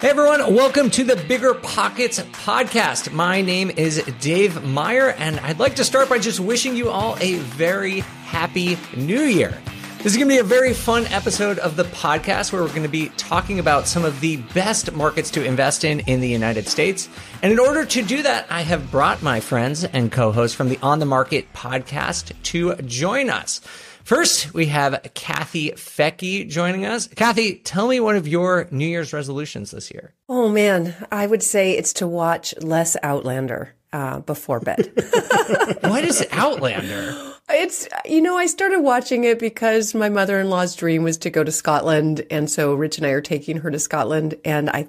Hey everyone, welcome to the Bigger Pockets podcast. My name is Dave Meyer, and I'd like to start by just wishing you all a very happy new year. This is going to be a very fun episode of the podcast where we're going to be talking about some of the best markets to invest in in the United States. And in order to do that, I have brought my friends and co hosts from the On the Market podcast to join us. First, we have Kathy Fettke joining us. Kathy, tell me one of your New Year's resolutions this year. Oh man, I would say it's to watch less Outlander uh, before bed. what is Outlander? It's, you know, I started watching it because my mother in law's dream was to go to Scotland. And so Rich and I are taking her to Scotland. And I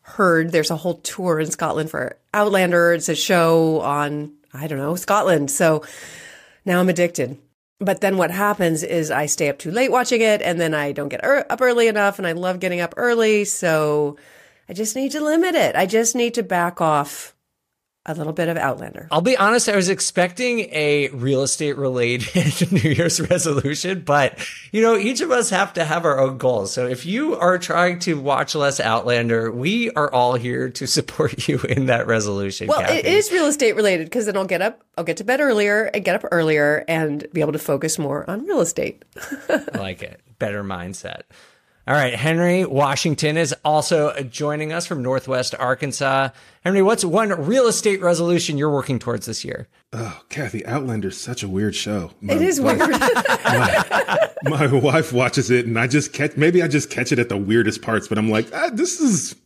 heard there's a whole tour in Scotland for Outlander. It's a show on, I don't know, Scotland. So now I'm addicted. But then what happens is I stay up too late watching it and then I don't get er- up early enough and I love getting up early. So I just need to limit it. I just need to back off a little bit of Outlander. I'll be honest, I was expecting a real estate related New Year's resolution, but you know, each of us have to have our own goals. So if you are trying to watch less Outlander, we are all here to support you in that resolution. Well, Kathy. it is real estate related because then I'll get up, I'll get to bed earlier and get up earlier and be able to focus more on real estate. I like it. Better mindset. All right, Henry Washington is also joining us from Northwest Arkansas. Henry, what's one real estate resolution you're working towards this year? Oh, Kathy, Outlander's such a weird show. My, it is weird. my, my, wife watches it, and I just catch maybe I just catch it at the weirdest parts, but I'm like, ah, this is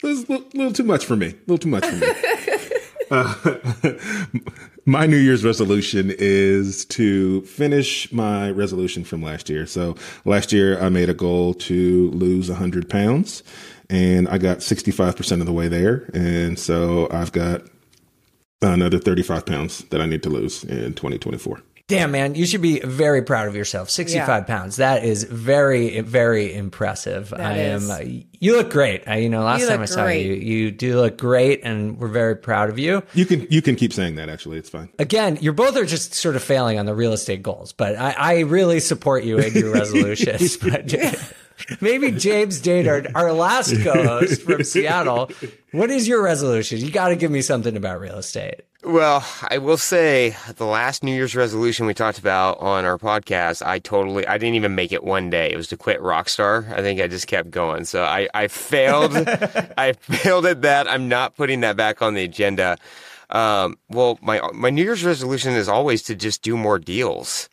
this is a little, little too much for me. A little too much for me. Uh, my New Year's resolution is to finish my resolution from last year. So last year I made a goal to lose 100 pounds and I got 65% of the way there. And so I've got another 35 pounds that I need to lose in 2024. Damn, man, you should be very proud of yourself. 65 yeah. pounds. That is very, very impressive. That I is. am, uh, you look great. I, you know, last you time I saw great. you, you do look great and we're very proud of you. You can, you can keep saying that actually. It's fine. Again, you're both are just sort of failing on the real estate goals, but I, I really support you in your resolutions. but maybe James Dainard, our last co-host from Seattle. What is your resolution? You got to give me something about real estate. Well, I will say the last New Year's resolution we talked about on our podcast, I totally, I didn't even make it one day. It was to quit Rockstar. I think I just kept going. So I, I failed. I failed at that. I'm not putting that back on the agenda. Um, well, my, my New Year's resolution is always to just do more deals.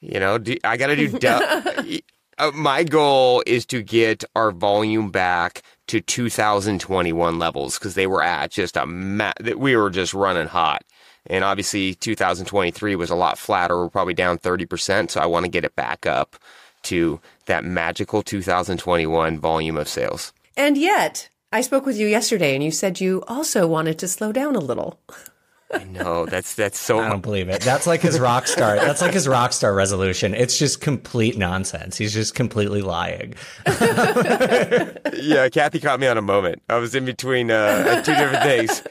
You know, do, I got to do, de- uh, my goal is to get our volume back to 2021 levels because they were at just a ma- we were just running hot. And obviously 2023 was a lot flatter. We're probably down 30%. So I want to get it back up to that magical 2021 volume of sales. And yet, I spoke with you yesterday and you said you also wanted to slow down a little. I know that's that's so. I don't believe it. That's like his rock star. That's like his rock star resolution. It's just complete nonsense. He's just completely lying. yeah, Kathy caught me on a moment. I was in between uh, two different things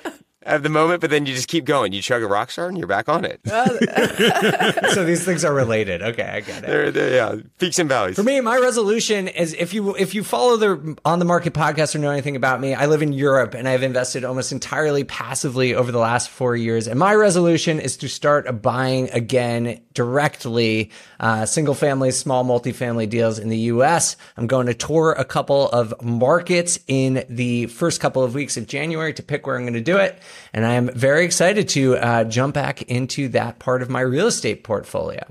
at the moment, but then you just keep going. You chug a rock star and you're back on it. so these things are related. Okay, I get it. They're, they're, yeah, peaks and valleys. For me, my resolution is if you if you follow the on the market podcast or know anything about me, I live in Europe and I've invested almost entirely passively over the last four years. And my resolution is to start buying again directly uh, single family, small multifamily deals in the U.S. I'm going to tour a couple of markets in the first couple of weeks of January to pick where I'm going to do it. And I am very excited to uh, jump back into that part of my real estate portfolio.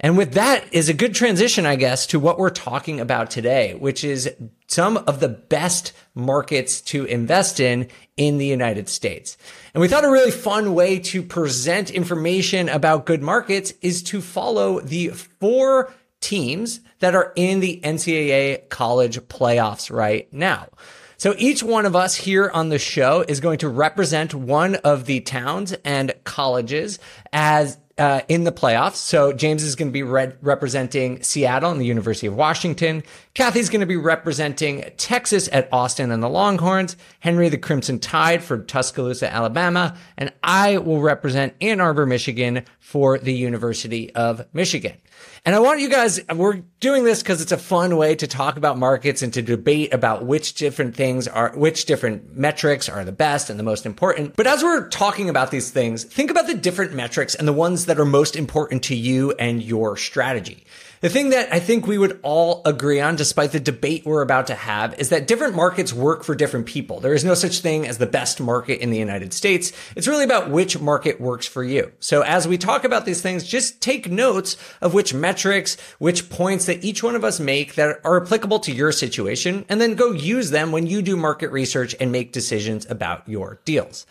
And with that is a good transition, I guess, to what we're talking about today, which is some of the best markets to invest in in the United States. And we thought a really fun way to present information about good markets is to follow the four teams that are in the NCAA college playoffs right now. So each one of us here on the show is going to represent one of the towns and colleges as uh, in the playoffs. So James is going to be representing Seattle and the University of Washington. Kathy's going to be representing Texas at Austin and the Longhorns. Henry the Crimson Tide for Tuscaloosa, Alabama, and I will represent Ann Arbor, Michigan for the University of Michigan. And I want you guys, we're doing this because it's a fun way to talk about markets and to debate about which different things are, which different metrics are the best and the most important. But as we're talking about these things, think about the different metrics and the ones that are most important to you and your strategy. The thing that I think we would all agree on, despite the debate we're about to have, is that different markets work for different people. There is no such thing as the best market in the United States. It's really about which market works for you. So as we talk about these things, just take notes of which metrics, which points that each one of us make that are applicable to your situation, and then go use them when you do market research and make decisions about your deals.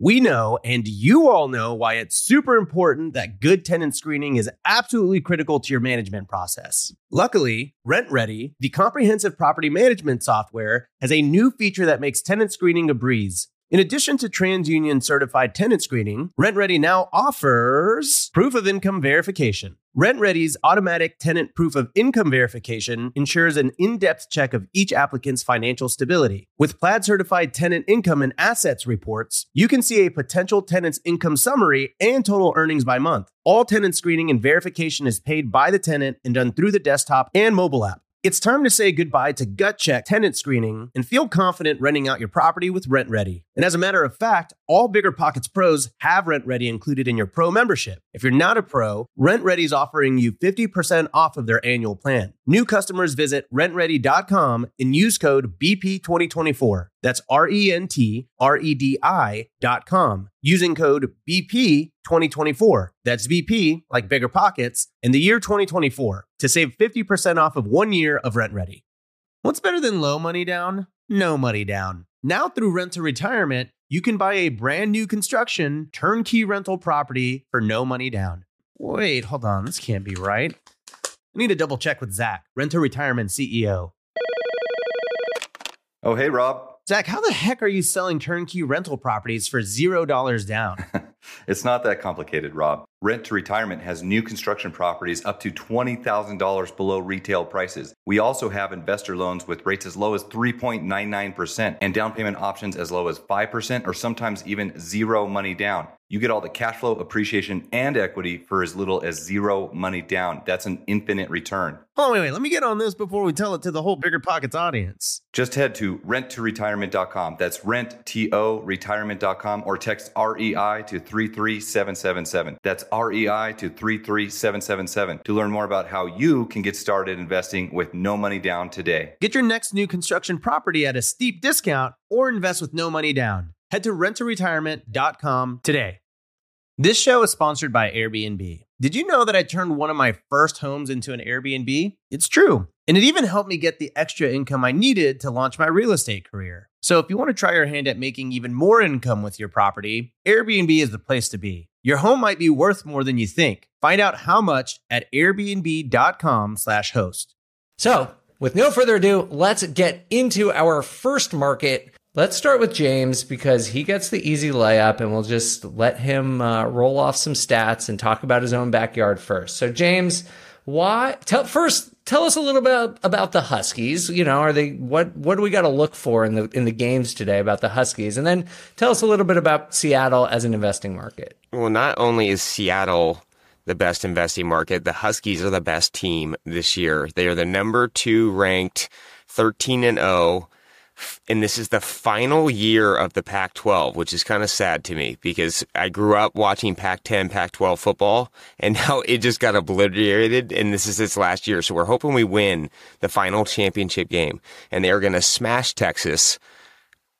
We know, and you all know, why it's super important that good tenant screening is absolutely critical to your management process. Luckily, RentRedi, the comprehensive property management software, has a new feature that makes tenant screening a breeze. In addition to TransUnion certified tenant screening, RentRedi now offers proof of income verification. RentRedi's automatic tenant proof of income verification ensures an in depth check of each applicant's financial stability. With Plaid certified tenant income and assets reports, you can see a potential tenant's income summary and total earnings by month. All tenant screening and verification is paid by the tenant and done through the desktop and mobile app. It's time to say goodbye to gut check tenant screening and feel confident renting out your property with RentRedi. And as a matter of fact, all Bigger Pockets pros have RentRedi included in your pro membership. If you're not a pro, RentRedi is offering you 50% off of their annual plan. New customers visit rentredi.com and use code BP2024. That's R E N T R E D I.com using code BP2024. That's BP, like bigger pockets, in the year 2024 to save 50% off of one year of RentRedi. What's better than low money down? No money down. Now through Rent to Retirement, you can buy a brand new construction turnkey rental property for no money down. Wait, hold on. This can't be right. I need to double check with Zach, Rent to Retirement CEO. Oh, hey, Rob. Zach, how the heck are you selling turnkey rental properties for $0 down? it's not that complicated, Rob. Rent to Retirement has new construction properties up to $20,000 below retail prices. We also have investor loans with rates as low as 3.99% and down payment options as low as 5% or sometimes even zero money down. You get all the cash flow, appreciation, and equity for as little as zero money down. That's an infinite return. Hold on, wait, wait. Let me get on this before we tell it to the whole Bigger Pockets audience. Just head to renttoretirement.com. That's rent-to retirement.com or text REI to 33777. That's REI to 33777 to learn more about how you can get started investing with no money down today. Get your next new construction property at a steep discount or invest with no money down. Head to renttoretirement.com today. This show is sponsored by Airbnb. Did you know that I turned one of my first homes into an Airbnb? It's true. And it even helped me get the extra income I needed to launch my real estate career. So if you want to try your hand at making even more income with your property, Airbnb is the place to be. Your home might be worth more than you think. Find out how much at airbnb.com/host. So, with no further ado, let's get into our first market Let's start with James because he gets the easy layup, and we'll just let him uh, roll off some stats and talk about his own backyard first. So, James, why? Tell first. Tell us a little bit about the Huskies. You know, are they what? What do we got to look for in the in the games today about the Huskies? And then tell us a little bit about Seattle as an investing market. Well, not only is Seattle the best investing market, the Huskies are the best team this year. They are the number two ranked, thirteen and zero oh and this is the final year of the Pac 12, which is kind of sad to me because I grew up watching Pac 10, Pac 12 football, and now it just got obliterated, and this is its last year. So we're hoping we win the final championship game, and they are going to smash Texas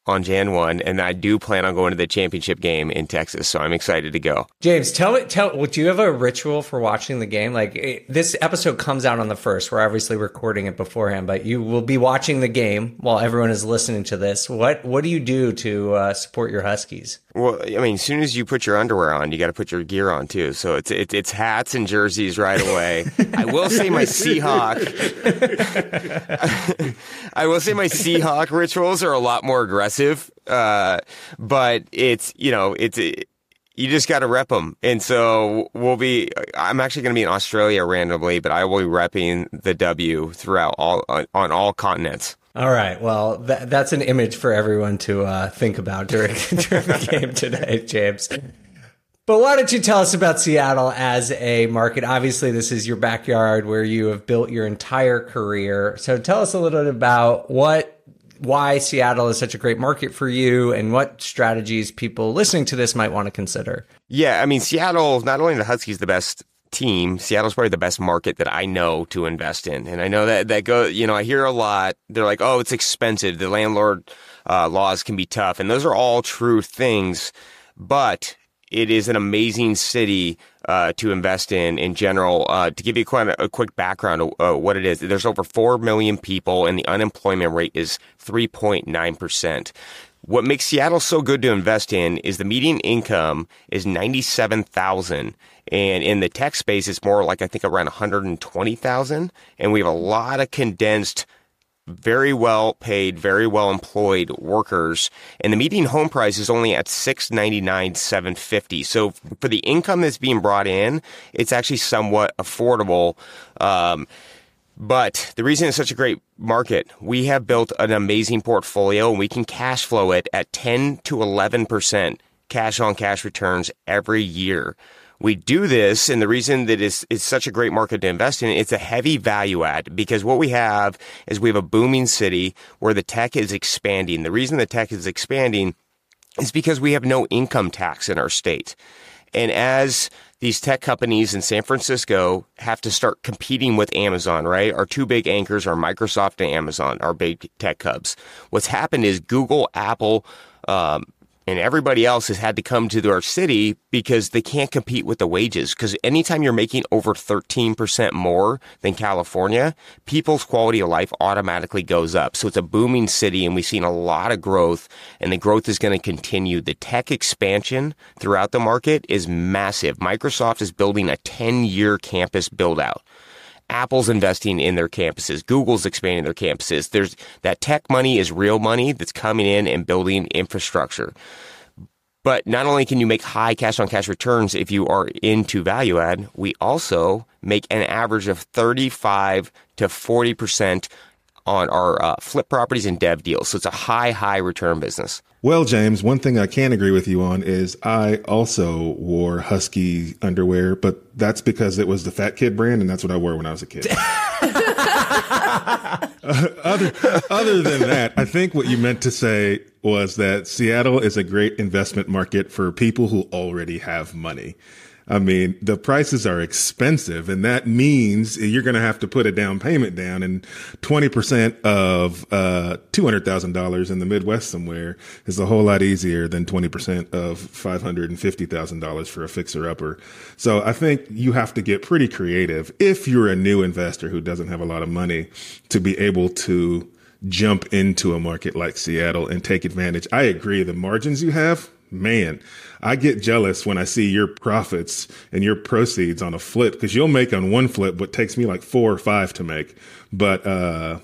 on Jan 1, and I do plan on going to the championship game in Texas, so I'm excited to go. James, tell me, tell, do you have a ritual for watching the game? Like, it, this episode comes out on the first. We're obviously recording it beforehand, but you will be watching the game while everyone is listening to this. What What do you do to uh, support your Huskies? Well, I mean, as soon as you put your underwear on, you got to put your gear on too. So it's it's, it's hats and jerseys right away. I will say my Seahawk. I will say my Seahawk rituals are a lot more aggressive, uh, but it's you know it's. It, you just got to rep them. And so we'll be, I'm actually going to be in Australia randomly, but I will be repping the W throughout all, on, on all continents. All right. Well, that, that's an image for everyone to uh, think about during during the game tonight, James. But why don't you tell us about Seattle as a market? Obviously, this is your backyard where you have built your entire career. So tell us a little bit about what, why Seattle is such a great market for you and what strategies people listening to this might want to consider. Yeah, I mean, Seattle, not only the Huskies the best team, Seattle's probably the best market that I know to invest in. And I know that that go, you know, I hear a lot. They're like, "Oh, it's expensive. The landlord uh, laws can be tough," and those are all true things. But it is an amazing city uh, to invest in in general. Uh, to give you quite a, a quick background of uh, what it is, there's over 4 million people and the unemployment rate is 3.9%. What makes Seattle so good to invest in is the median income is 97,000 and in the tech space it's more like I think around 120,000 and we have a lot of condensed very well paid, very well employed workers, and the median home price is only at six ninety nine, seven fifty. So for the income that's being brought in, it's actually somewhat affordable. Um, but the reason it's such a great market, we have built an amazing portfolio, and we can cash flow it at ten to eleven percent cash on cash returns every year we do this, and the reason that it's, it's such a great market to invest in, it's a heavy value add because what we have is we have a booming city where the tech is expanding. The reason the tech is expanding is because we have no income tax in our state. And as these tech companies in San Francisco have to start competing with Amazon, right? Our two big anchors are Microsoft and Amazon, our big tech hubs. What's happened is Google, Apple, um, and everybody else has had to come to our city because they can't compete with the wages. Because anytime you're making over 13% more than California, people's quality of life automatically goes up. So it's a booming city and we've seen a lot of growth and the growth is going to continue. The tech expansion throughout the market is massive. Microsoft is building a 10 year campus build out. Apple's investing in their campuses. Google's expanding their campuses. There's that tech money is real money that's coming in and building infrastructure. But not only can you make high cash on cash returns if you are into value add, we also make an average of 35 to 40% on our uh, flip properties and dev deals. So it's a high, high return business. Well, James, one thing I can agree with you on is I also wore Husky underwear, but that's because it was the Fat Kid brand, and that's what I wore when I was a kid. other, other than that, I think what you meant to say was that Seattle is a great investment market for people who already have money. I mean, the prices are expensive and that means you're going to have to put a down payment down and 20% of, uh, $200,000 in the Midwest somewhere is a whole lot easier than 20% of $550,000 for a fixer upper. So I think you have to get pretty creative if you're a new investor who doesn't have a lot of money to be able to jump into a market like Seattle and take advantage. I agree. The margins you have, man, I get jealous when I see your profits and your proceeds on a flip because you'll make on one flip what takes me like four or five to make. But uh,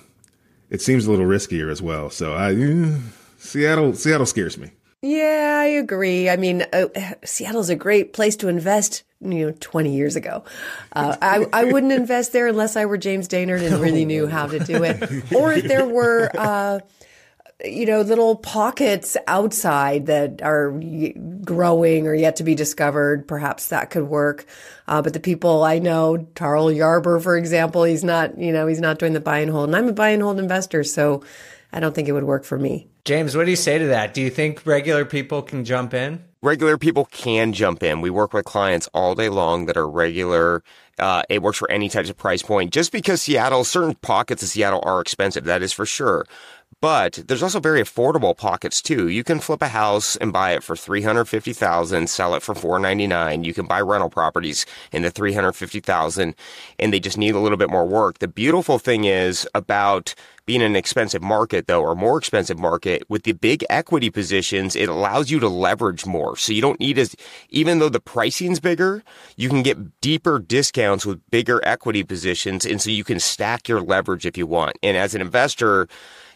it seems a little riskier as well. So I eh, Seattle Seattle scares me. Yeah, I agree. I mean, uh, Seattle's a great place to invest. You know, twenty years ago, uh, I I wouldn't invest there unless I were James Dainard and really knew how to do it, or if there were. You know, little pockets outside that are growing or yet to be discovered. Perhaps that could work. Uh, but the people I know, Tarl Yarber, for example, he's not, you know, he's not doing the buy and hold. And I'm a buy and hold investor, so I don't think it would work for me. James, what do you say to that? Do you think regular people can jump in? Regular people can jump in. We work with clients all day long that are regular. Uh, it works for any types of price point. Just because Seattle, certain pockets of Seattle are expensive, that is for sure. But there's also very affordable pockets too. You can flip a house and buy it for 350,000, sell it for 499. You can buy rental properties in the 350,000 and they just need a little bit more work. The beautiful thing is about being an expensive market though, or more expensive market with the big equity positions, it allows you to leverage more. So you don't need as, even though the pricing's bigger, you can get deeper discounts with bigger equity positions. And so you can stack your leverage if you want. And as an investor,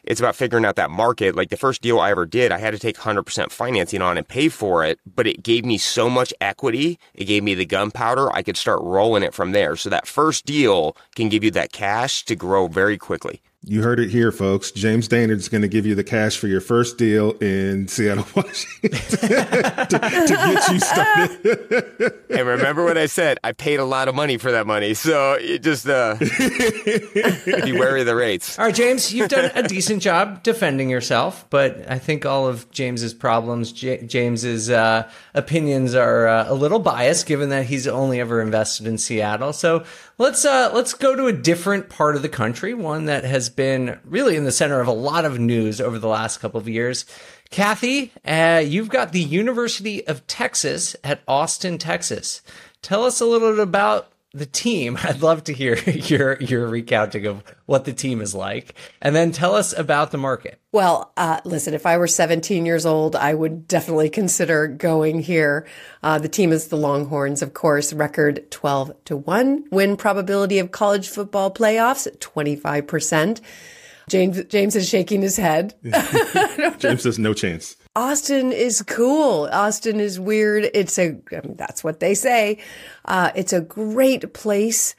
it's about figuring out that market. Like the first deal I ever did, I had to take 100% financing on and pay for it, but it gave me so much equity. It gave me the gunpowder. I could start rolling it from there. So that first deal can give you that cash to grow very quickly. You heard it here, folks. James Dainard's going to give you the cash for your first deal in Seattle, Washington to, to, get you started. and remember what I said? I paid a lot of money for that money. So you just uh, be wary of the rates. All right, James, you've done a decent job defending yourself, but I think all of James's problems, J- James's uh, opinions are uh, a little biased given that he's only ever invested in Seattle. So let's uh, let's go to a different part of the country, one that has been really in the center of a lot of news over the last couple of years. Kathy, uh, you've got the University of Texas at Austin, Texas. Tell us a little bit about the team. I'd love to hear your your recounting of what the team is like, and then tell us about the market. Well, uh, listen, if I were 17 years old, I would definitely consider going here. Uh, the team is the Longhorns, of course. Record 12 to one. Win probability of college football playoffs at 25 percent. James James is shaking his head. James says no chance. Austin is cool. Austin is weird. It's a I mean, that's what they say. Uh, it's a great place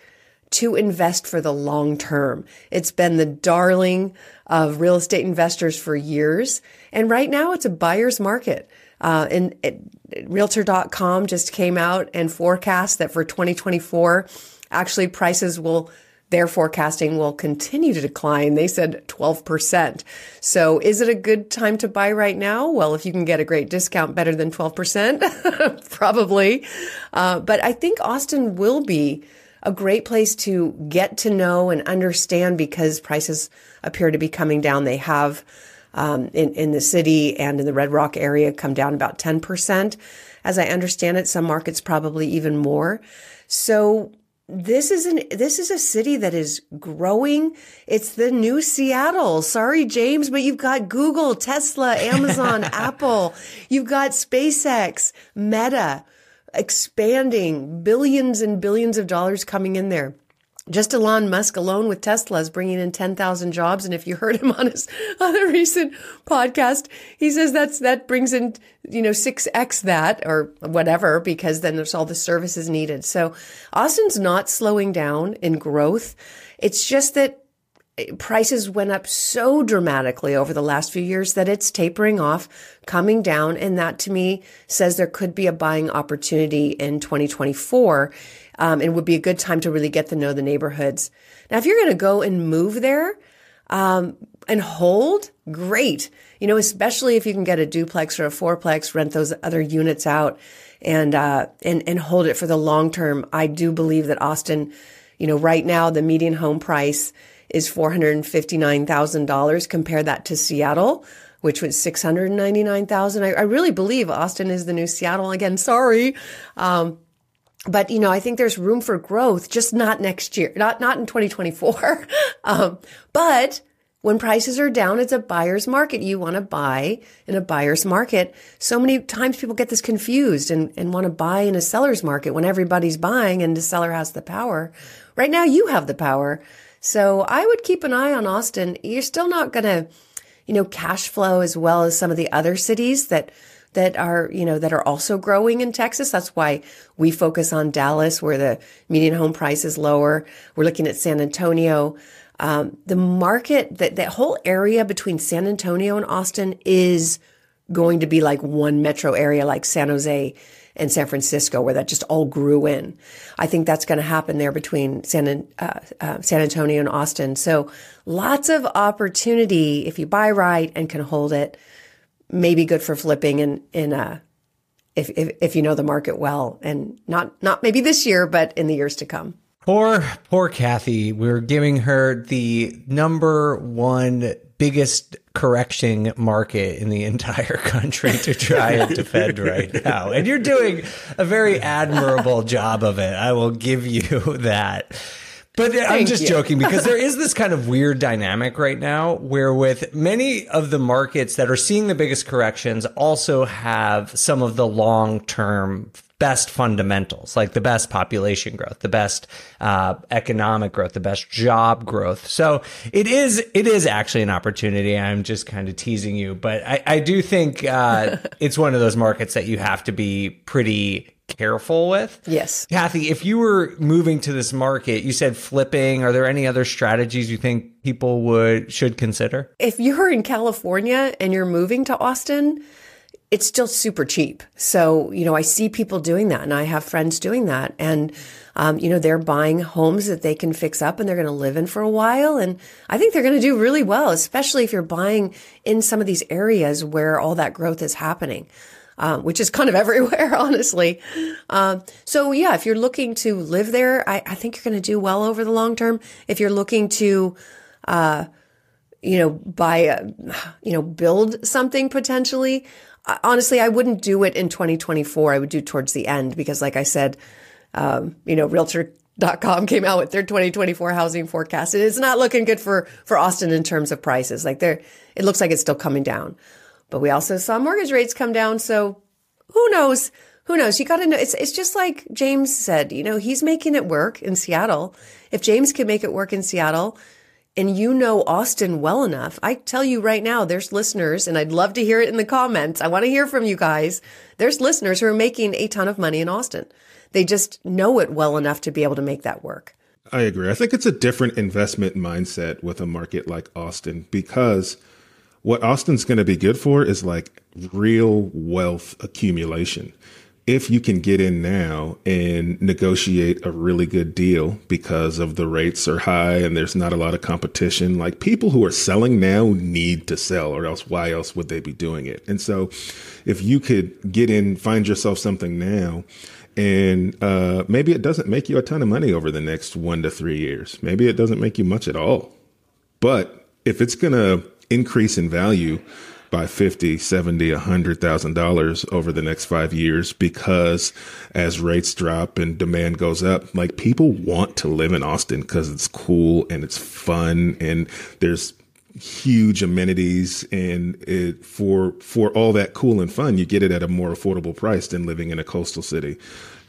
to invest for the long term. It's been the darling of real estate investors for years, and right now it's a buyer's market. Uh, and it, Realtor.com just came out and forecast that for 2024, actually prices will their forecasting will continue to decline. They said 12%. So is it a good time to buy right now? Well, if you can get a great discount better than 12%, probably. Uh, but I think Austin will be a great place to get to know and understand because prices appear to be coming down. They have um, in, in the city and in the Round Rock area come down about 10%. As I understand it, some markets probably even more. So this is an this is a city that is growing. It's the new Seattle. Sorry, James, but you've got Google, Tesla, Amazon, Apple. You've got SpaceX, Meta, expanding billions and billions of dollars coming in there. Just Elon Musk alone with Tesla is bringing in 10,000 jobs. And if you heard him on his a recent podcast, he says that's, that brings in, you know, 6x that or whatever, because then there's all the services needed. So Austin's not slowing down in growth. It's just that eh, prices went up so dramatically over the last few years that it's tapering off, coming down. And that to me says there could be a buying opportunity in 2024 um, and it would be a good time to really get to know the neighborhoods. Now, if you're going to go and move there, um, and hold, great. You know, especially if you can get a duplex or a fourplex, rent those other units out and, uh, and, and hold it for the long term. I do believe that Austin, you know, right now the median home price is $459,000. Compare that to Seattle, which was 699,000. I, I really believe Austin is the new Seattle again. Sorry. Um, but you know, I think there's room for growth, just not next year, not not in 2024. um, but when prices are down, it's a buyer's market. You want to buy in a buyer's market. So many times people get this confused and, and want to buy in a seller's market when everybody's buying and the seller has the power. Right now, you have the power. So I would keep an eye on Austin. You're still not going to, you know, cash flow as well as some of the other cities that that are, you know, that are also growing in Texas. That's why we focus on Dallas, where the median home price is lower. We're looking at San Antonio. Um, the market, that, that whole area between San Antonio and Austin is going to be like one metro area, like San Jose and San Francisco, where that just all grew in. I think that's going to happen there between San, uh, uh, San Antonio and Austin. So lots of opportunity if you buy right and can hold it maybe good for flipping in in a if, if if you know the market well and not not maybe this year but in the years to come. Poor poor Kathy, we're giving her the number one biggest correction market in the entire country to try and defend right now. And you're doing a very admirable job of it. I will give you that. But Thank I'm just you. joking because there is this kind of weird dynamic right now where with many of the markets that are seeing the biggest corrections also have some of the long term best fundamentals, like the best population growth, the best uh, economic growth, the best job growth. So it is it is actually an opportunity. I'm just kind of teasing you, but I, I do think uh, it's one of those markets that you have to be pretty careful with. Yes. Kathy, if you were moving to this market, you said flipping. Are there any other strategies you think people would should consider? If you're in California and you're moving to Austin, it's still super cheap. So, you know, I see people doing that and I have friends doing that. And, um, you know, they're buying homes that they can fix up and they're going to live in for a while. And I think they're going to do really well, especially if you're buying in some of these areas where all that growth is happening. Um, which is kind of everywhere, honestly. Um, so yeah, if you're looking to live there, I, I think you're going to do well over the long term. If you're looking to, uh, you know, buy, a, you know, build something potentially, honestly, I wouldn't do it in 2024. I would do towards the end because, like I said, um, you know, realtor.com came out with their 2024 housing forecast. And it's not looking good for, for Austin in terms of prices. Like there, it looks like it's still coming down. But we also saw mortgage rates come down. So who knows? Who knows? You got to know. It's, it's just like James said, you know, he's making it work in Seattle. If James can make it work in Seattle, and you know Austin well enough, I tell you right now, there's listeners, and I'd love to hear it in the comments. I want to hear from you guys. There's listeners who are making a ton of money in Austin. They just know it well enough to be able to make that work. I agree. I think it's a different investment mindset with a market like Austin because what Austin's going to be good for is like real wealth accumulation if you can get in now and negotiate a really good deal because of the rates are high and there's not a lot of competition, like people who are selling now need to sell or else why else would they be doing it? And so if you could get in, find yourself something now and uh, maybe it doesn't make you a ton of money over the next one to three years. Maybe it doesn't make you much at all. But if it's going to increase in value, by 50, 70, $100,000 over the next five years because as rates drop and demand goes up, like people want to live in Austin because it's cool and it's fun and there's huge amenities and it for for all that cool and fun. You get it at a more affordable price than living in a coastal city.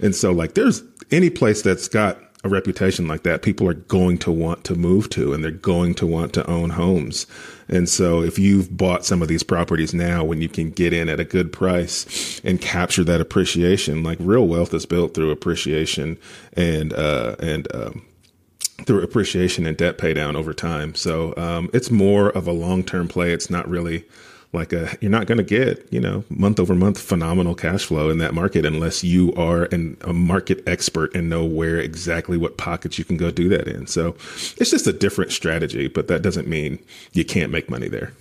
And so like there's any place that's got a reputation like that, people are going to want to move to and they're going to want to own homes. And so if you've bought some of these properties now when you can get in at a good price and capture that appreciation, like real wealth is built through appreciation and, uh, and, um, through appreciation and debt pay down over time. So, um, it's more of a long term play. It's not really, like a you're not going to get you know month over month phenomenal cash flow in that market unless you are an, a market expert and know where exactly what pockets you can go do that in. So it's just a different strategy but that doesn't mean you can't make money there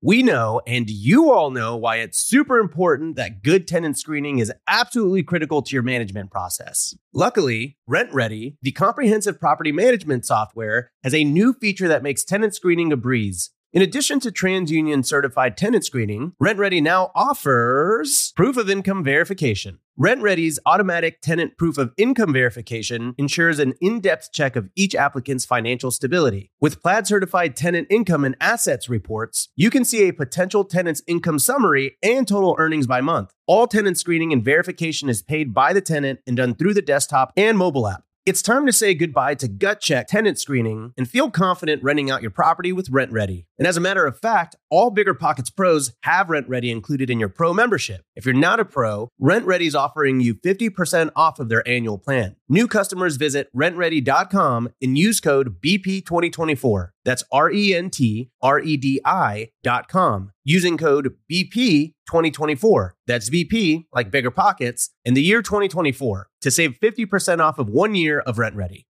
We know, and you all know, why it's super important that good tenant screening is absolutely critical to your management process. Luckily, RentRedi, the comprehensive property management software, has a new feature that makes tenant screening a breeze. In addition to TransUnion certified tenant screening, RentRedi now offers proof of income verification. RentRedi's automatic tenant proof of income verification ensures an in depth check of each applicant's financial stability. With Plaid certified tenant income and assets reports, you can see a potential tenant's income summary and total earnings by month. All tenant screening and verification is paid by the tenant and done through the desktop and mobile app. It's time to say goodbye to gut check tenant screening and feel confident renting out your property with RentRedi. And as a matter of fact, all Bigger Pockets pros have RentRedi included in your pro membership. If you're not a pro, RentRedi is offering you 50% off of their annual plan. New customers visit rentredi.com and use code BP2024. That's R E N T R E D I dot com using code BP2024. That's BP, like bigger pockets, in the year 2024 to save 50% off of one year of RentRedi.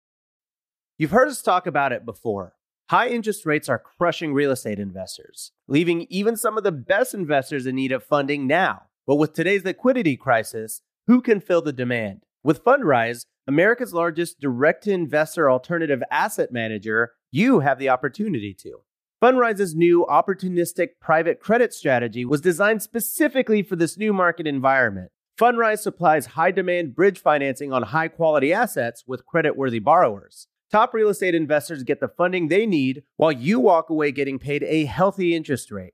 You've heard us talk about it before. High interest rates are crushing real estate investors, leaving even some of the best investors in need of funding now. But with today's liquidity crisis, who can fill the demand? With Fundrise, America's largest direct to investor alternative asset manager, you have the opportunity to. Fundrise's new opportunistic private credit strategy was designed specifically for this new market environment. Fundrise supplies high demand bridge financing on high quality assets with credit worthy borrowers. Top real estate investors get the funding they need while you walk away getting paid a healthy interest rate.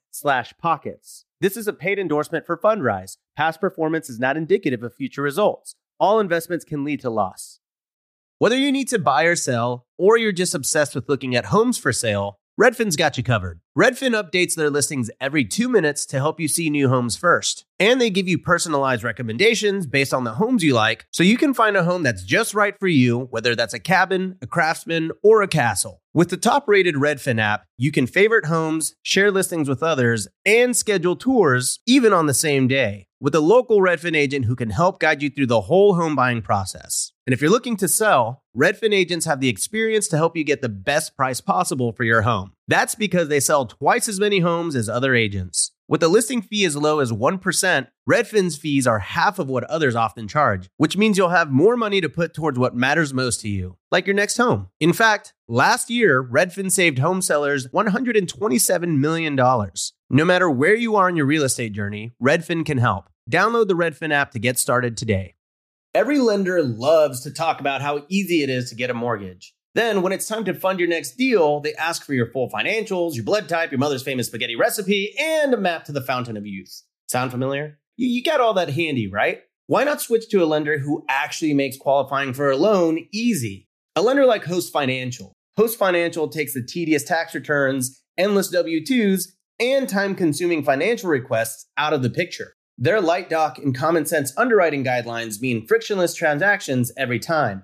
slash pockets. This is a paid endorsement for Fundrise. Past performance is not indicative of future results. All investments can lead to loss. Whether you need to buy or sell, or you're just obsessed with looking at homes for sale, Redfin's got you covered. Redfin updates their listings every two minutes to help you see new homes first. And they give you personalized recommendations based on the homes you like, so you can find a home that's just right for you, whether that's a cabin, a craftsman, or a castle. With the top rated Redfin app, you can favorite homes, share listings with others, and schedule tours even on the same day with a local Redfin agent who can help guide you through the whole home buying process. And if you're looking to sell, Redfin agents have the experience to help you get the best price possible for your home. That's because they sell twice as many homes as other agents. With a listing fee as low as 1%, Redfin's fees are half of what others often charge, which means you'll have more money to put towards what matters most to you, like your next home. In fact, last year, Redfin saved home sellers $127 million. No matter where you are in your real estate journey, Redfin can help. Download the Redfin app to get started today. Every lender loves to talk about how easy it is to get a mortgage. Then, when it's time to fund your next deal, they ask for your full financials, your blood type, your mother's famous spaghetti recipe, and a map to the fountain of youth. Sound familiar? You, got all that handy, right? Why not switch to a lender who actually makes qualifying for a loan easy? A lender like Host Financial. Host Financial takes the tedious tax returns, endless W 2s, and time consuming financial requests out of the picture. Their light doc and common sense underwriting guidelines mean frictionless transactions every time.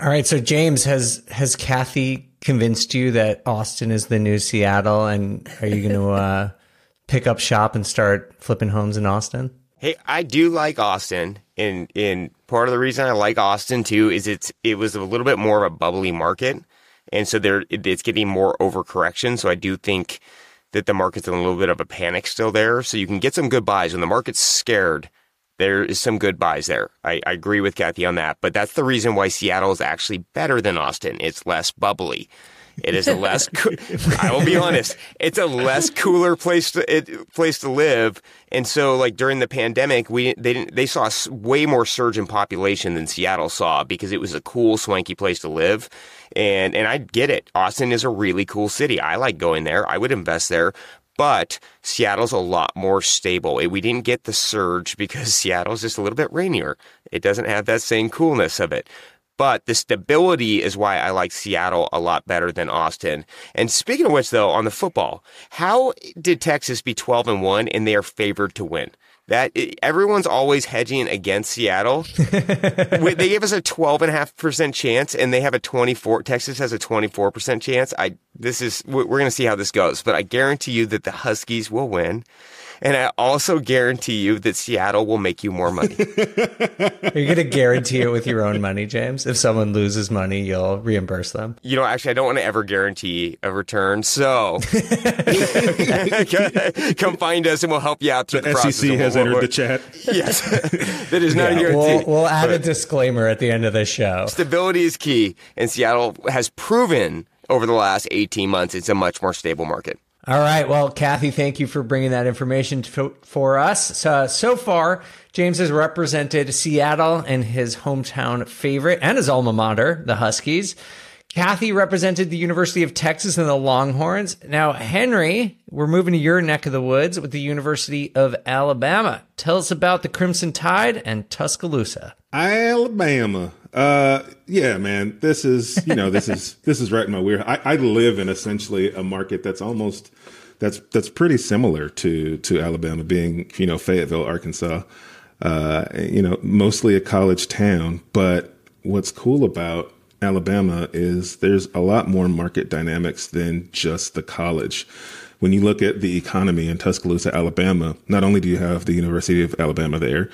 All right, so James has has Kathy convinced you that Austin is the new Seattle, and are you going to uh, pick up shop and start flipping homes in Austin? Hey, I do like Austin, and and part of the reason I like Austin too is it's it was a little bit more of a bubbly market, and so there it's getting more overcorrection. So I do think that the market's in a little bit of a panic still there. So you can get some good buys when the market's scared there is some good buys there. I, I, agree with Kathy on that. But that's the reason why Seattle is actually better than Austin. It's less bubbly. It is a less. Co- I will be honest. It's a less cooler place to it, place to live. And so, like during the pandemic, we they didn't they saw way more surge in population than Seattle saw because it was a cool, swanky place to live. And and I get it. Austin is a really cool city. I like going there. I would invest there. But Seattle's a lot more stable. We didn't get the surge because Seattle's just a little bit rainier. It doesn't have that same coolness of it. But the stability is why I like Seattle a lot better than Austin. And speaking of which, though, on the football, how did Texas be 12 and 1 and they are favored to win? That everyone's always hedging against Seattle. they gave us a 12.5% chance and they have a 24 Texas has a 24% chance. I this is we're going to see how this goes, but I guarantee you that the Huskies will win. And I also guarantee you that Seattle will make you more money. Are you going to guarantee it with your own money, James? If someone loses money, you'll reimburse them? You know, actually, I don't want to ever guarantee a return. So come find us and we'll help you out through the, the SEC has entered the chat. Yes. that is not yeah, a guarantee. We'll, we'll add a disclaimer at the end of the show. Stability is key. And Seattle has proven over the last 18 months it's a much more stable market. All right. Well, Kathy, thank you for bringing that information to, for us. So, so far, James has represented Seattle and his hometown favorite and his alma mater, the Huskies. Kathy represented the University of Texas and the Longhorns. Now, Henry, we're moving to your neck of the woods with the University of Alabama. Tell us about the Crimson Tide and Tuscaloosa. Alabama. Uh, yeah, man. This is you know this is this is right in my weird. I, I live in essentially a market that's almost that's that's pretty similar to to Alabama being you know Fayetteville, Arkansas. Uh, you know, mostly a college town, but what's cool about Alabama is there's a lot more market dynamics than just the college. When you look at the economy in Tuscaloosa, Alabama, not only do you have the University of Alabama there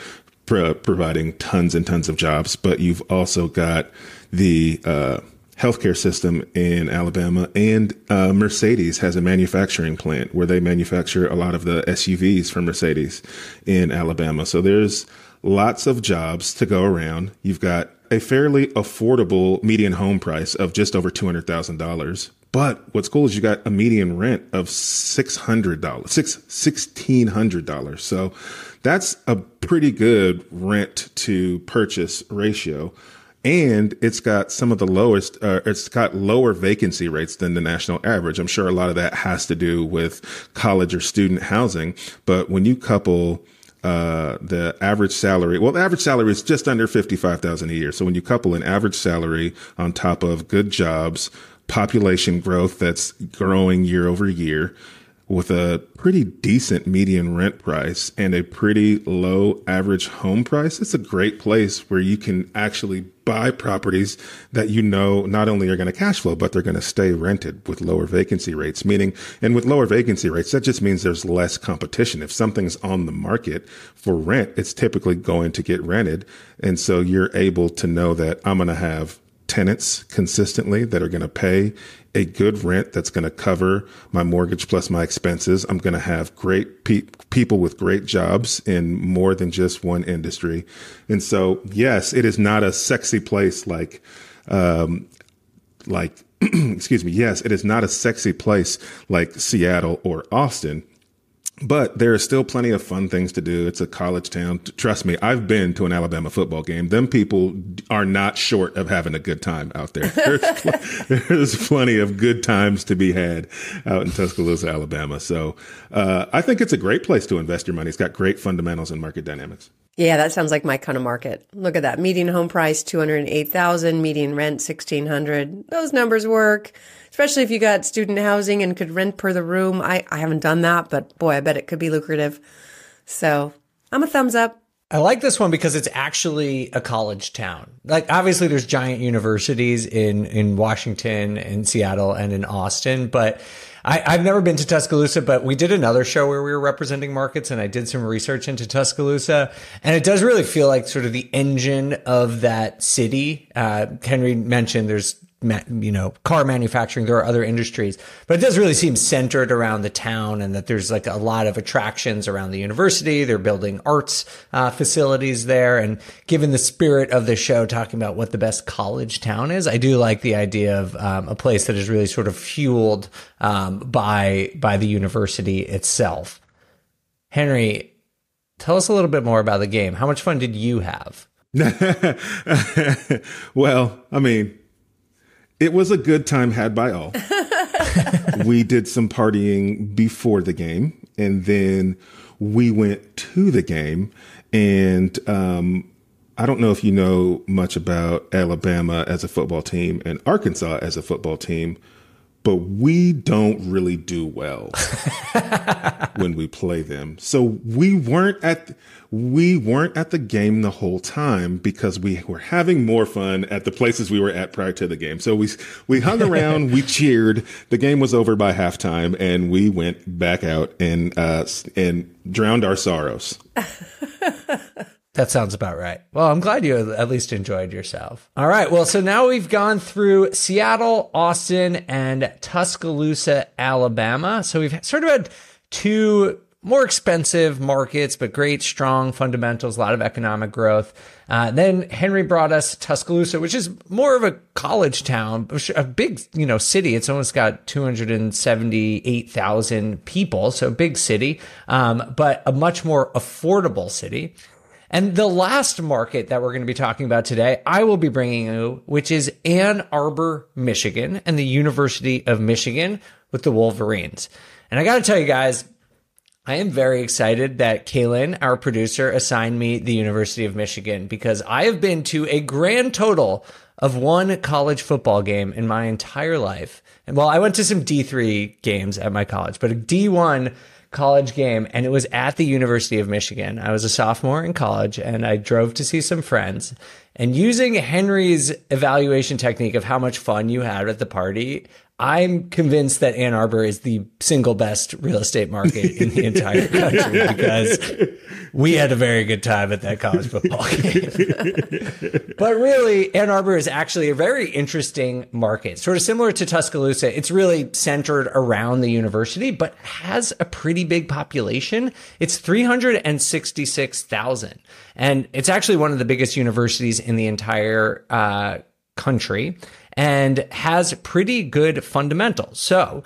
pro- providing tons and tons of jobs, but you've also got the uh, healthcare system in Alabama, and uh, Mercedes has a manufacturing plant where they manufacture a lot of the SUVs for Mercedes in Alabama. So there's lots of jobs to go around. You've got a fairly affordable median home price of just over $200,000. But what's cool is you got a median rent of $600, six, $1,600. So that's a pretty good rent to purchase ratio. And it's got some of the lowest, uh, it's got lower vacancy rates than the national average. I'm sure a lot of that has to do with college or student housing. But when you couple uh, the average salary. Well, the average salary is just under fifty-five thousand a year. So when you couple an average salary on top of good jobs, population growth that's growing year over year, with a pretty decent median rent price and a pretty low average home price, it's a great place where you can actually buy properties that you know not only are going to cash flow, but they're going to stay rented with lower vacancy rates. Meaning, and with lower vacancy rates, that just means there's less competition. If something's on the market for rent, it's typically going to get rented. And so you're able to know that I'm going to have tenants consistently that are going to pay a good rent that's going to cover my mortgage plus my expenses. I'm going to have great pe- people with great jobs in more than just one industry. And so, yes, it is not a sexy place like, um, like, excuse me. Yes, it is not a sexy place like Seattle or Austin but there are still plenty of fun things to do. It's a college town. Trust me, I've been to an Alabama football game. Them people are not short of having a good time out there. There's, pl- there's plenty of good times to be had out in Tuscaloosa, Alabama. So uh, I think it's a great place to invest your money. It's got great fundamentals and market dynamics. Yeah, that sounds like my kind of market. Look at that. Median home price 208,000, median rent 1600. Those numbers work especially if you got student housing and could rent per the room. I, I haven't done that, but boy, I bet it could be lucrative. So I'm a thumbs up. I like this one because it's actually a college town. Like obviously there's giant universities in in Washington and Seattle and in Austin, but I, have never been to Tuscaloosa, but we did another show where we were representing markets and I did some research into Tuscaloosa. And it does really feel like sort of the engine of that city. Uh, Henry mentioned there's you know, car manufacturing. There are other industries, but it does really seem centered around the town and that there's like a lot of attractions around the university. They're building arts uh, facilities there. And given the spirit of the show, talking about what the best college town is, I do like the idea of um, a place that is really sort of fueled um, by, by the university itself. Henry, tell us a little bit more about the game. How much fun did you have? well, I mean, it was a good time had by all. we did some partying before the game, and then we went to the game. And um, I don't know if you know much about Alabama as a football team and Arkansas as a football team, but we don't really do well when we play them. So we weren't at we weren't at the game the whole time because we were having more fun at the places we were at prior to the game. So we we hung around, we cheered. The game was over by halftime, and we went back out and uh, and drowned our sorrows. That sounds about right. Well, I'm glad you at least enjoyed yourself. All right. Well, so now we've gone through Seattle, Austin, and Tuscaloosa, Alabama. So we've sort of had two more expensive markets, but great, strong fundamentals, a lot of economic growth. Uh, then Henry brought us Tuscaloosa, which is more of a college town, a big, you know, city. It's almost got 278,000 people. So big city, um, but a much more affordable city. And the last market that we're going to be talking about today, I will be bringing you, which is Ann Arbor, Michigan and the University of Michigan with the Wolverines. And I got to tell you guys, I am very excited that Kailyn, our producer, assigned me the University of Michigan because I have been to a grand total of one college football game in my entire life. And well, I went to some D3 games at my college, but a D1 college game and it was at the University of Michigan. I was a sophomore in college and I drove to see some friends. And using Henry's evaluation technique of how much fun you had at the party, I'm convinced that Ann Arbor is the single best real estate market in the entire country because we had a very good time at that college football game. but really, Ann Arbor is actually a very interesting market, sort of similar to Tuscaloosa. It's really centered around the university, but has a pretty big population. It's 366,000. And it's actually one of the biggest universities in the entire uh, country and has pretty good fundamentals. So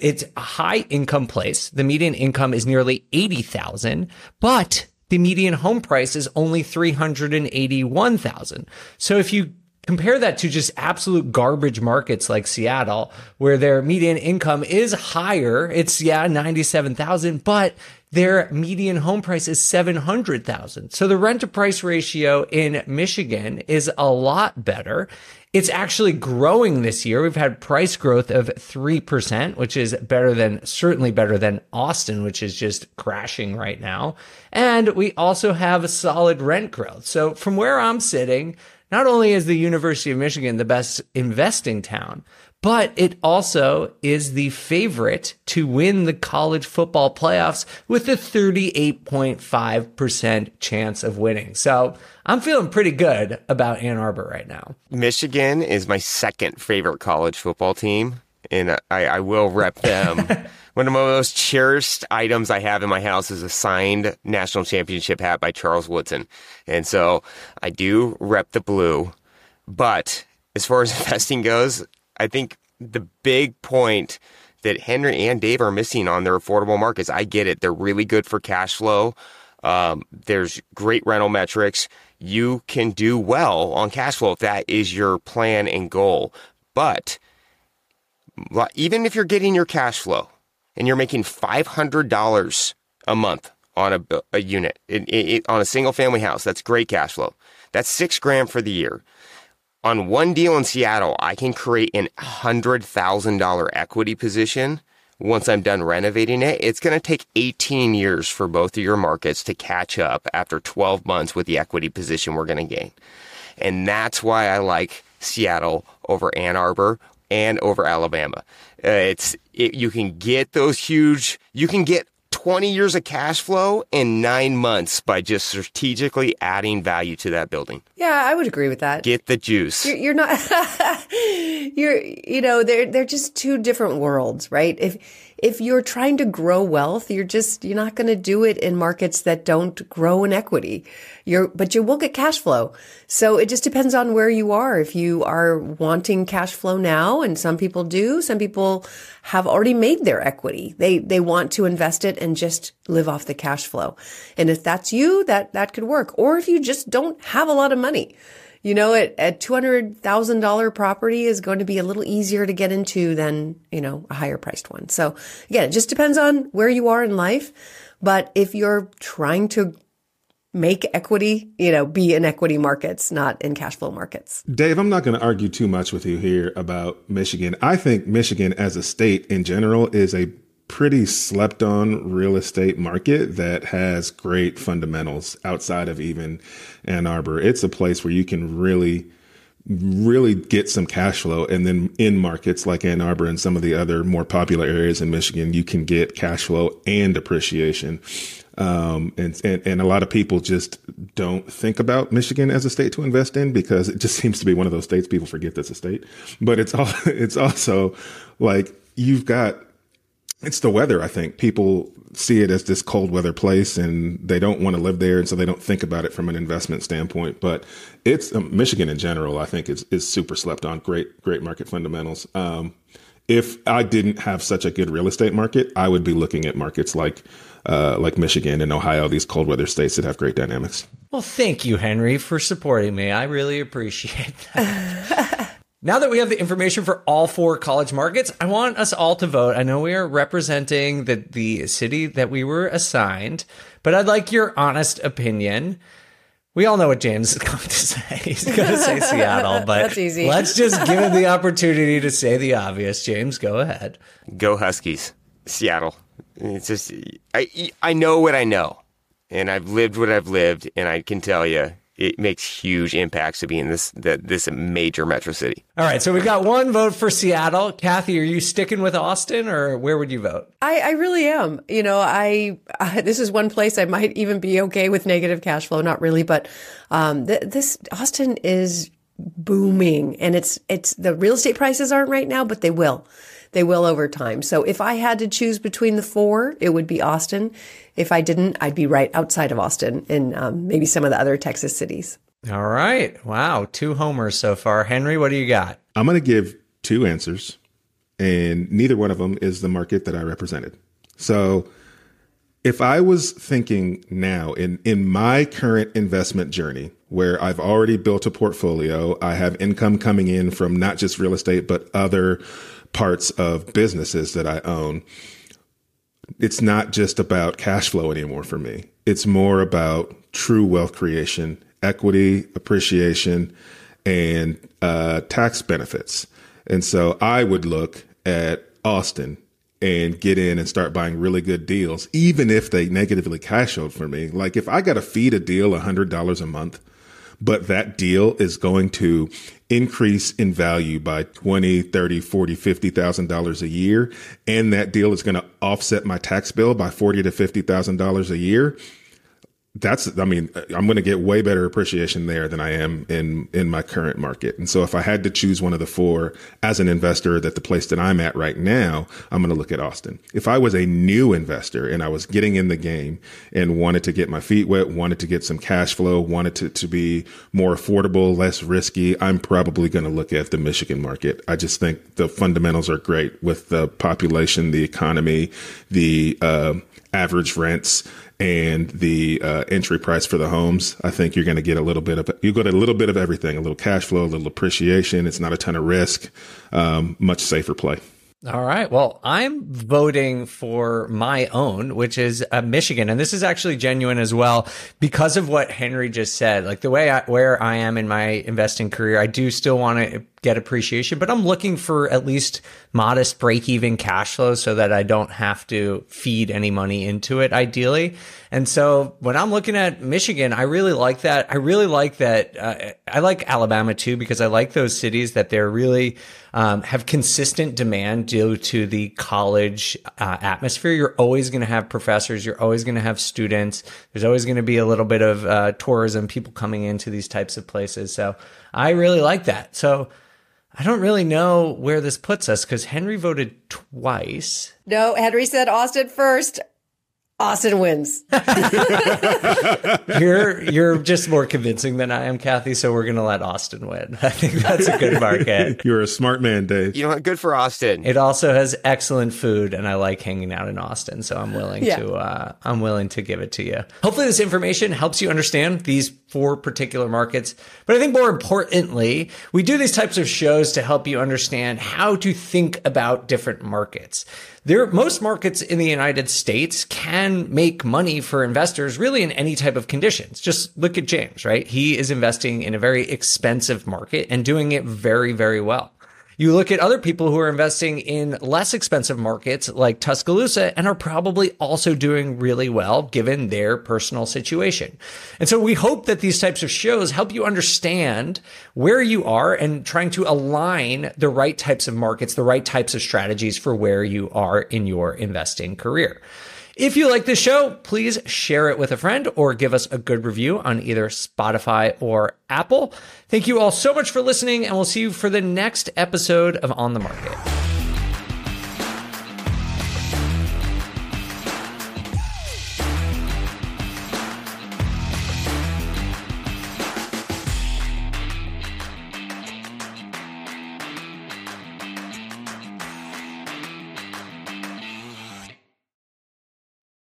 it's a high income place. The median income is nearly 80,000, but the median home price is only 381,000. So if you compare that to just absolute garbage markets like Seattle, where their median income is higher, it's yeah, 97,000, but their median home price is 700,000. So the rent to price ratio in Michigan is a lot better. It's actually growing this year. We've had price growth of 3%, which is better than, certainly better than Austin, which is just crashing right now. And we also have a solid rent growth. So from where I'm sitting, not only is the University of Michigan the best investing town, but it also is the favorite to win the college football playoffs with a 38.5% chance of winning. So I'm feeling pretty good about Ann Arbor right now. Michigan is my second favorite college football team, and I, I will rep them. One of my most cherished items I have in my house is a signed national championship hat by Charles Woodson. And so I do rep the blue. But as far as investing goes, I think the big point that Henry and Dave are missing on their affordable markets, I get it. They're really good for cash flow. Um, there's great rental metrics. You can do well on cash flow if that is your plan and goal. But even if you're getting your cash flow and you're making $500 a month on a, a unit it, it, on a single family house, that's great cash flow. That's six grand for the year on one deal in Seattle, I can create an $100,000 equity position once I'm done renovating it. It's going to take 18 years for both of your markets to catch up after 12 months with the equity position we're going to gain. And that's why I like Seattle over Ann Arbor and over Alabama. Uh, it's it, you can get those huge, you can get 20 years of cash flow in nine months by just strategically adding value to that building. Yeah, I would agree with that. Get the juice. You're, you're not, you're, you know, they're, they're just two different worlds, right? If, if you're trying to grow wealth, you're just, you're not going to do it in markets that don't grow in equity. You're, but you will get cash flow. So it just depends on where you are. If you are wanting cash flow now, and some people do, some people have already made their equity. They, they want to invest it and just live off the cash flow. And if that's you, that, that could work. Or if you just don't have a lot of money, you know, at, at $200,000 property is going to be a little easier to get into than, you know, a higher priced one. So again, it just depends on where you are in life. But if you're trying to make equity, you know, be in equity markets, not in cash flow markets. Dave, I'm not going to argue too much with you here about Michigan. I think Michigan as a state in general is a pretty slept on real estate market that has great fundamentals outside of even Ann Arbor. It's a place where you can really really get some cash flow. And then in markets like Ann Arbor and some of the other more popular areas in Michigan you can get cash flow and appreciation. Um, and, and and a lot of people just don't think about Michigan as a state to invest in because it just seems to be one of those states people forget that's a state. But it's all it's also like you've got it's the weather. I think people see it as this cold weather place and they don't want to live there. And so they don't think about it from an investment standpoint, but it's um, Michigan in general, I think is, is super slept on. Great, great market fundamentals. Um, if I didn't have such a good real estate market, I would be looking at markets like, uh, like Michigan and Ohio, these cold weather states that have great dynamics. Well, thank you, Henry, for supporting me. I really appreciate that. Now that we have the information for all four college markets, I want us all to vote. I know we are representing the, the city that we were assigned, but I'd like your honest opinion. We all know what James is going to say. He's going to say Seattle, but That's easy. let's just give him the opportunity to say the obvious. James, go ahead. Go Huskies. Seattle. It's just I I know what I know, and I've lived what I've lived, and I can tell you it makes huge impacts to be in this the, this major metro city. All right, so we got one vote for Seattle. Kathy, are you sticking with Austin, or where would you vote? I, I really am. You know, I, I this is one place I might even be okay with negative cash flow. Not really, but um, th- this Austin is booming, and it's it's the real estate prices aren't right now, but they will. They will over time. So if I had to choose between the four, it would be Austin. If I didn't, I'd be right outside of Austin and um, maybe some of the other Texas cities. All right, wow, two homers so far. Henry, what do you got? I'm going to give two answers, and neither one of them is the market that I represented. So, if I was thinking now in in my current investment journey, where I've already built a portfolio, I have income coming in from not just real estate but other parts of businesses that I own. It's not just about cash flow anymore for me. It's more about true wealth creation, equity, appreciation, and uh, tax benefits. And so I would look at Austin and get in and start buying really good deals, even if they negatively cash out for me. Like if I got to feed a deal $100 a month, but that deal is going to increase in value by 20, 30, 40, 50,000 dollars a year and that deal is going to offset my tax bill by 40 to 50,000 dollars a year that's i mean i'm going to get way better appreciation there than i am in in my current market. And so if i had to choose one of the four as an investor that the place that i'm at right now i'm going to look at austin. If i was a new investor and i was getting in the game and wanted to get my feet wet wanted to get some cash flow wanted to, to be more affordable less risky i'm probably going to look at the michigan market. I just think the fundamentals are great with the population the economy the uh, average rents and the uh, entry price for the homes, I think you're going to get a little bit of you get a little bit of everything, a little cash flow, a little appreciation. It's not a ton of risk, um, much safer play. All right. Well, I'm voting for my own, which is uh, Michigan, and this is actually genuine as well because of what Henry just said. Like the way I, where I am in my investing career, I do still want to get appreciation, but I'm looking for at least modest break even cash flow so that I don't have to feed any money into it ideally. And so when I'm looking at Michigan, I really like that. I really like that. Uh, I like Alabama too because I like those cities that they're really um, have consistent demand due to the college uh, atmosphere. You're always going to have professors. You're always going to have students. There's always going to be a little bit of uh, tourism, people coming into these types of places. So I really like that. So I don't really know where this puts us because Henry voted twice. No, Henry said Austin first. Austin wins. you're you're just more convincing than I am, Kathy. So we're gonna let Austin win. I think that's a good market. You're a smart man, Dave. You know what? Good for Austin. It also has excellent food, and I like hanging out in Austin. So I'm willing Yeah. to uh, I'm willing to give it to you. Hopefully, this information helps you understand these four particular markets. But I think more importantly, we do these types of shows to help you understand how to think about different markets. There, most markets in the United States can make money for investors really in any type of conditions. Just look at James, right? He is investing in a very expensive market and doing it very, very well. You look at other people who are investing in less expensive markets like Tuscaloosa and are probably also doing really well given their personal situation. And so we hope that these types of shows help you understand where you are and trying to align the right types of markets, the right types of strategies for where you are in your investing career. If you like this show, please share it with a friend or give us a good review on either Spotify or Apple. Thank you all so much for listening, and we'll see you for the next episode of On the Market.